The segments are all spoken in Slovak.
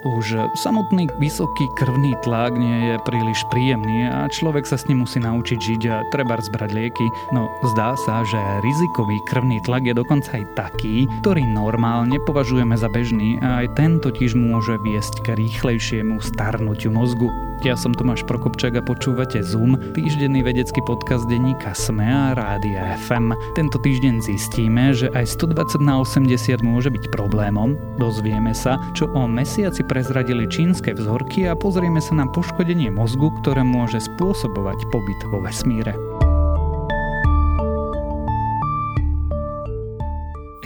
Už samotný vysoký krvný tlak nie je príliš príjemný a človek sa s ním musí naučiť žiť a treba zbrať lieky. No zdá sa, že rizikový krvný tlak je dokonca aj taký, ktorý normálne považujeme za bežný a aj ten totiž môže viesť k rýchlejšiemu starnutiu mozgu. Ja som Tomáš Prokopčák a počúvate Zoom, týždenný vedecký podcast denníka SME a Rádia FM. Tento týždeň zistíme, že aj 120 na 80 môže byť problémom. Dozvieme sa, čo o mesiaci prezradili čínske vzorky a pozrieme sa na poškodenie mozgu, ktoré môže spôsobovať pobyt vo vesmíre.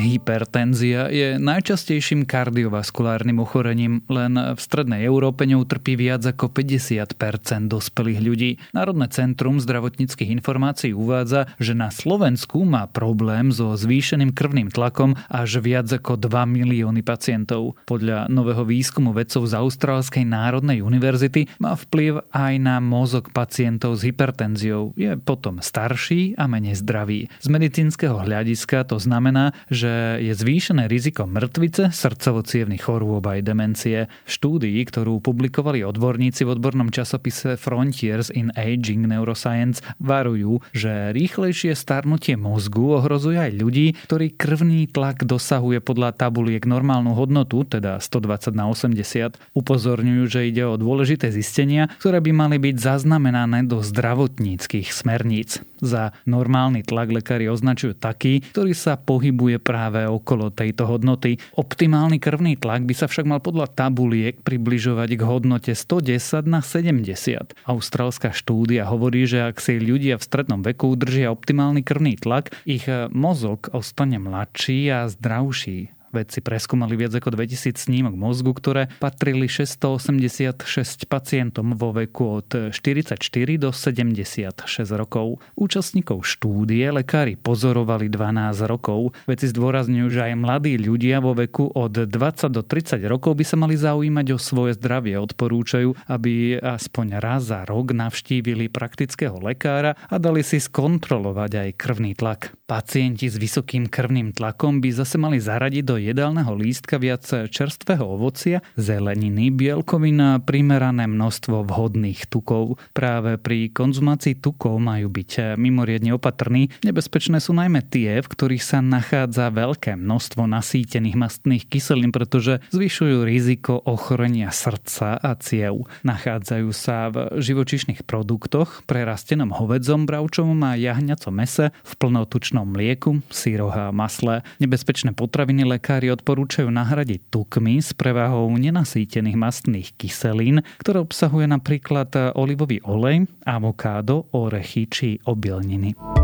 Hypertenzia je najčastejším kardiovaskulárnym ochorením, len v strednej Európe ňou trpí viac ako 50% dospelých ľudí. Národné centrum zdravotníckých informácií uvádza, že na Slovensku má problém so zvýšeným krvným tlakom až viac ako 2 milióny pacientov. Podľa nového výskumu vedcov z Austrálskej národnej univerzity má vplyv aj na mozog pacientov s hypertenziou. Je potom starší a menej zdravý. Z medicínskeho hľadiska to znamená, že je zvýšené riziko mŕtvice, srdcovo chorôb aj demencie. V štúdii, ktorú publikovali odborníci v odbornom časopise Frontiers in Aging Neuroscience, varujú, že rýchlejšie starnutie mozgu ohrozuje aj ľudí, ktorí krvný tlak dosahuje podľa tabuliek normálnu hodnotu, teda 120 na 80. Upozorňujú, že ide o dôležité zistenia, ktoré by mali byť zaznamenané do zdravotníckých smerníc. Za normálny tlak lekári označujú taký, ktorý sa pohybuje práve práve okolo tejto hodnoty. Optimálny krvný tlak by sa však mal podľa tabuliek približovať k hodnote 110 na 70. Austrálska štúdia hovorí, že ak si ľudia v strednom veku udržia optimálny krvný tlak, ich mozog ostane mladší a zdravší. Vedci preskúmali viac ako 2000 snímok mozgu, ktoré patrili 686 pacientom vo veku od 44 do 76 rokov. Účastníkov štúdie lekári pozorovali 12 rokov. Vedci zdôrazňujú, že aj mladí ľudia vo veku od 20 do 30 rokov by sa mali zaujímať o svoje zdravie. Odporúčajú, aby aspoň raz za rok navštívili praktického lekára a dali si skontrolovať aj krvný tlak. Pacienti s vysokým krvným tlakom by zase mali zaradiť do jedálneho lístka viac čerstvého ovocia, zeleniny, bielkovín a primerané množstvo vhodných tukov. Práve pri konzumácii tukov majú byť mimoriadne opatrní. Nebezpečné sú najmä tie, v ktorých sa nachádza veľké množstvo nasýtených mastných kyselín, pretože zvyšujú riziko ochorenia srdca a ciev. Nachádzajú sa v živočišných produktoch, prerastenom hovedzom, bravčovom a jahňacom mese, v plnotučnom mlieku, síroch a masle. Nebezpečné potraviny lekári odporúčajú nahradiť tukmi s prevahou nenasýtených mastných kyselín, ktoré obsahuje napríklad olivový olej, avokádo, orechy či obilniny.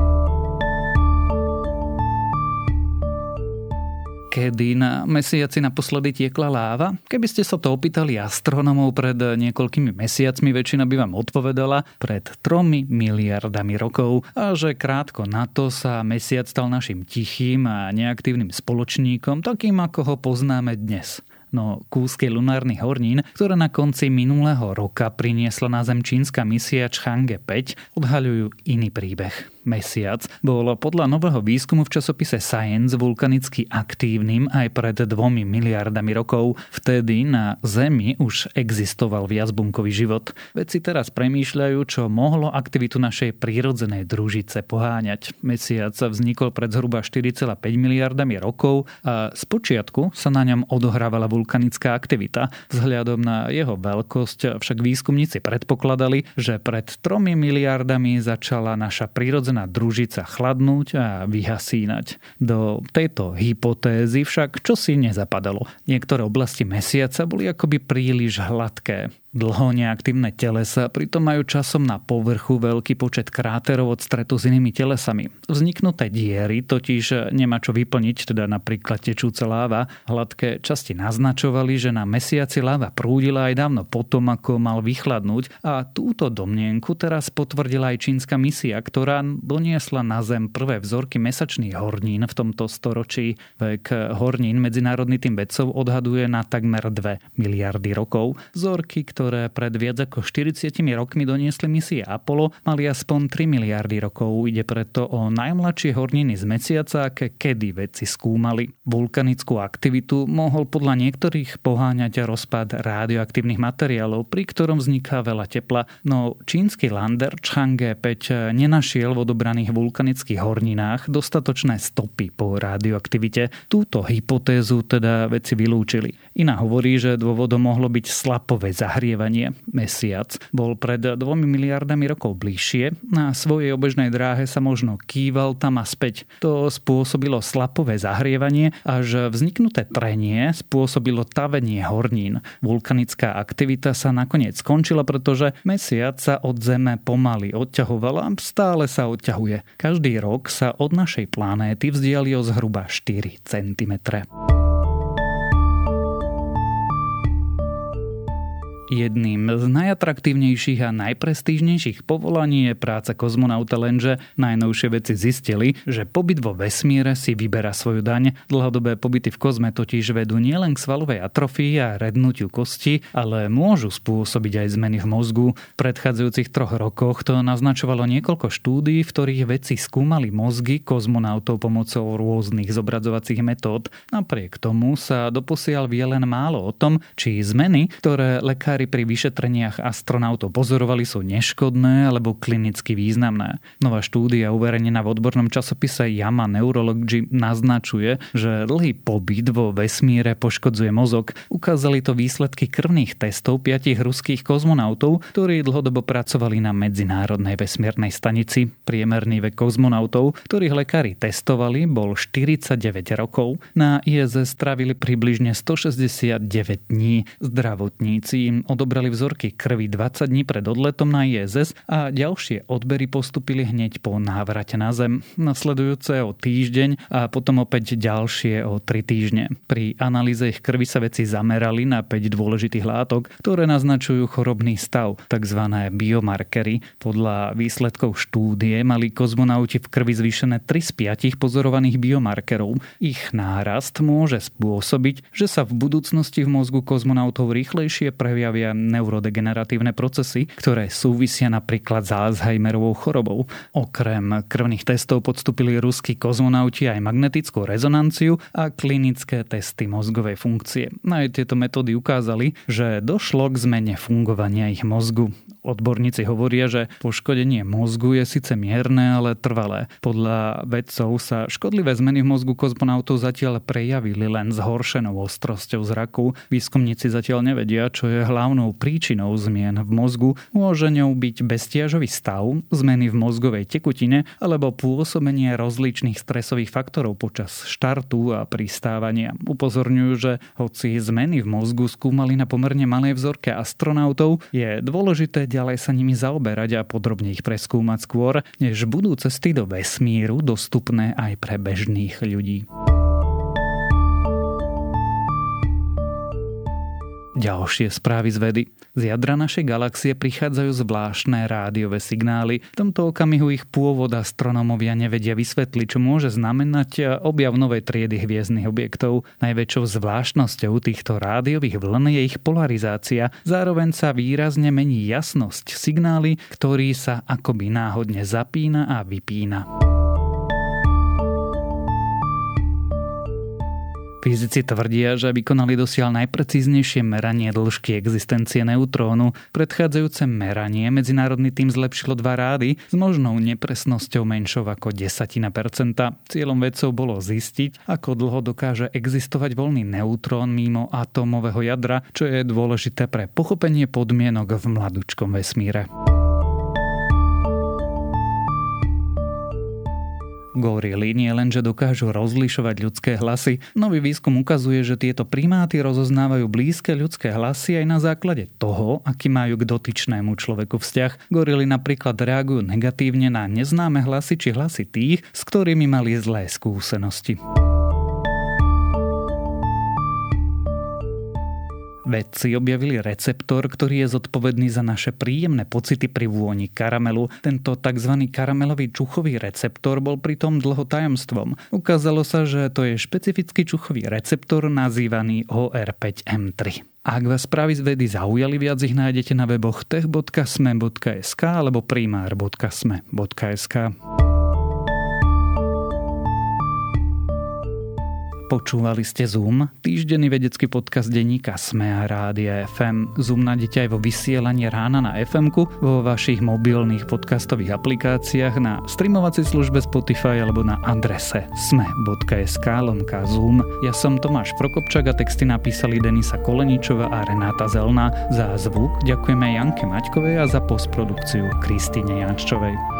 Kedy na mesiaci naposledy tiekla láva? Keby ste sa to opýtali astronomov pred niekoľkými mesiacmi, väčšina by vám odpovedala pred tromi miliardami rokov a že krátko na to sa mesiac stal našim tichým a neaktívnym spoločníkom, takým ako ho poznáme dnes no kúsky lunárnych hornín, ktoré na konci minulého roka priniesla na Zem čínska misia Chang'e 5, odhaľujú iný príbeh. Mesiac bol podľa nového výskumu v časopise Science vulkanicky aktívnym aj pred dvomi miliardami rokov. Vtedy na Zemi už existoval viacbunkový život. Vedci teraz premýšľajú, čo mohlo aktivitu našej prírodzenej družice poháňať. Mesiac vznikol pred zhruba 4,5 miliardami rokov a spočiatku sa na ňom odohrávala vulkanická aktivita. Vzhľadom na jeho veľkosť však výskumníci predpokladali, že pred 3 miliardami začala naša prírodzená prirodzená družica chladnúť a vyhasínať. Do tejto hypotézy však čosi nezapadalo. Niektoré oblasti mesiaca boli akoby príliš hladké. Dlho neaktívne telesa pritom majú časom na povrchu veľký počet kráterov od stretu s inými telesami. Vzniknuté diery totiž nemá čo vyplniť, teda napríklad tečúca láva. Hladké časti naznačovali, že na mesiaci láva prúdila aj dávno potom, ako mal vychladnúť a túto domnienku teraz potvrdila aj čínska misia, ktorá doniesla na Zem prvé vzorky mesačných hornín v tomto storočí. Vek hornín medzinárodný tým vedcov odhaduje na takmer 2 miliardy rokov. Vzorky, ktoré pred viac ako 40 rokmi doniesli misie Apollo, mali aspoň 3 miliardy rokov. Ide preto o najmladšie horniny z mesiaca, aké kedy vedci skúmali. Vulkanickú aktivitu mohol podľa niektorých poháňať rozpad radioaktívnych materiálov, pri ktorom vzniká veľa tepla, no čínsky lander Chang'e 5 nenašiel v odobraných vulkanických horninách dostatočné stopy po radioaktivite. Túto hypotézu teda vedci vylúčili. Iná hovorí, že dôvodom mohlo byť slapové zahrievanie. Mesiac bol pred dvomi miliardami rokov bližšie. Na svojej obežnej dráhe sa možno kýval tam a späť. To spôsobilo slapové zahrievanie, až vzniknuté trenie spôsobilo tavenie hornín. Vulkanická aktivita sa nakoniec skončila, pretože mesiac sa od Zeme pomaly a stále sa odťahuje. Každý rok sa od našej planéty vzdiali o zhruba 4 cm. Jedným z najatraktívnejších a najprestížnejších povolaní je práca kozmonauta, lenže najnovšie veci zistili, že pobyt vo vesmíre si vyberá svoju daň. Dlhodobé pobyty v kozme totiž vedú nielen k svalovej atrofii a rednutiu kosti, ale môžu spôsobiť aj zmeny v mozgu. V predchádzajúcich troch rokoch to naznačovalo niekoľko štúdií, v ktorých vedci skúmali mozgy kozmonautov pomocou rôznych zobrazovacích metód. Napriek tomu sa doposiaľ vie len málo o tom, či zmeny, ktoré lekári lekári pri vyšetreniach astronautov pozorovali sú neškodné alebo klinicky významné. Nová štúdia uverejnená v odbornom časopise Yama Neurology naznačuje, že dlhý pobyt vo vesmíre poškodzuje mozog. Ukázali to výsledky krvných testov piatich ruských kozmonautov, ktorí dlhodobo pracovali na Medzinárodnej vesmírnej stanici. Priemerný vek kozmonautov, ktorých lekári testovali, bol 49 rokov. Na ISS strávili približne 169 dní. Zdravotníci im odobrali vzorky krvi 20 dní pred odletom na ISS a ďalšie odbery postupili hneď po návrate na Zem, nasledujúce o týždeň a potom opäť ďalšie o 3 týždne. Pri analýze ich krvi sa veci zamerali na 5 dôležitých látok, ktoré naznačujú chorobný stav, tzv. biomarkery. Podľa výsledkov štúdie mali kozmonauti v krvi zvýšené 3 z 5 pozorovaných biomarkerov. Ich nárast môže spôsobiť, že sa v budúcnosti v mozgu kozmonautov rýchlejšie prejavia spôsobia neurodegeneratívne procesy, ktoré súvisia napríklad s Alzheimerovou chorobou. Okrem krvných testov podstúpili ruskí kozmonauti aj magnetickú rezonanciu a klinické testy mozgovej funkcie. Aj tieto metódy ukázali, že došlo k zmene fungovania ich mozgu. Odborníci hovoria, že poškodenie mozgu je síce mierne, ale trvalé. Podľa vedcov sa škodlivé zmeny v mozgu kozmonautov zatiaľ prejavili len zhoršenou ostrosťou zraku. Výskumníci zatiaľ nevedia, čo je hlavnou príčinou zmien v mozgu. Môže ňou byť beztiažový stav, zmeny v mozgovej tekutine alebo pôsobenie rozličných stresových faktorov počas štartu a pristávania. Upozorňujú, že hoci zmeny v mozgu skúmali na pomerne malej vzorke astronautov, je dôležité ďalej sa nimi zaoberať a podrobne ich preskúmať skôr, než budú cesty do vesmíru dostupné aj pre bežných ľudí. Ďalšie správy z vedy. Z jadra našej galaxie prichádzajú zvláštne rádiové signály. V tomto okamihu ich pôvod astronómovia nevedia vysvetliť, čo môže znamenať objav novej triedy hviezdnych objektov. Najväčšou zvláštnosťou týchto rádiových vln je ich polarizácia. Zároveň sa výrazne mení jasnosť signály, ktorý sa akoby náhodne zapína a vypína. Fyzici tvrdia, že vykonali dosiaľ najprecíznejšie meranie dĺžky existencie neutrónu. Predchádzajúce meranie medzinárodný tým zlepšilo dva rády s možnou nepresnosťou menšou ako desatina percenta. Cieľom vedcov bolo zistiť, ako dlho dokáže existovať voľný neutrón mimo atómového jadra, čo je dôležité pre pochopenie podmienok v mladučkom vesmíre. Gorily nie len, že dokážu rozlišovať ľudské hlasy, nový výskum ukazuje, že tieto primáty rozoznávajú blízke ľudské hlasy aj na základe toho, aký majú k dotyčnému človeku vzťah. Gorily napríklad reagujú negatívne na neznáme hlasy či hlasy tých, s ktorými mali zlé skúsenosti. Vedci objavili receptor, ktorý je zodpovedný za naše príjemné pocity pri vôni karamelu. Tento tzv. karamelový čuchový receptor bol pritom dlho tajomstvom. Ukázalo sa, že to je špecifický čuchový receptor nazývaný OR5M3. Ak vás správy z vedy zaujali, viac ich nájdete na weboch tech.sme.sk alebo primár.sme.sk. Počúvali ste Zoom, týždenný vedecký podcast denníka Sme a Rádia FM. Zoom nájdete aj vo vysielaní rána na fm vo vašich mobilných podcastových aplikáciách, na streamovacej službe Spotify alebo na adrese sme.sk lomka Zoom. Ja som Tomáš Prokopčak a texty napísali Denisa Koleničova a Renáta Zelná. Za zvuk ďakujeme Janke Maťkovej a za postprodukciu Kristine Jančovej.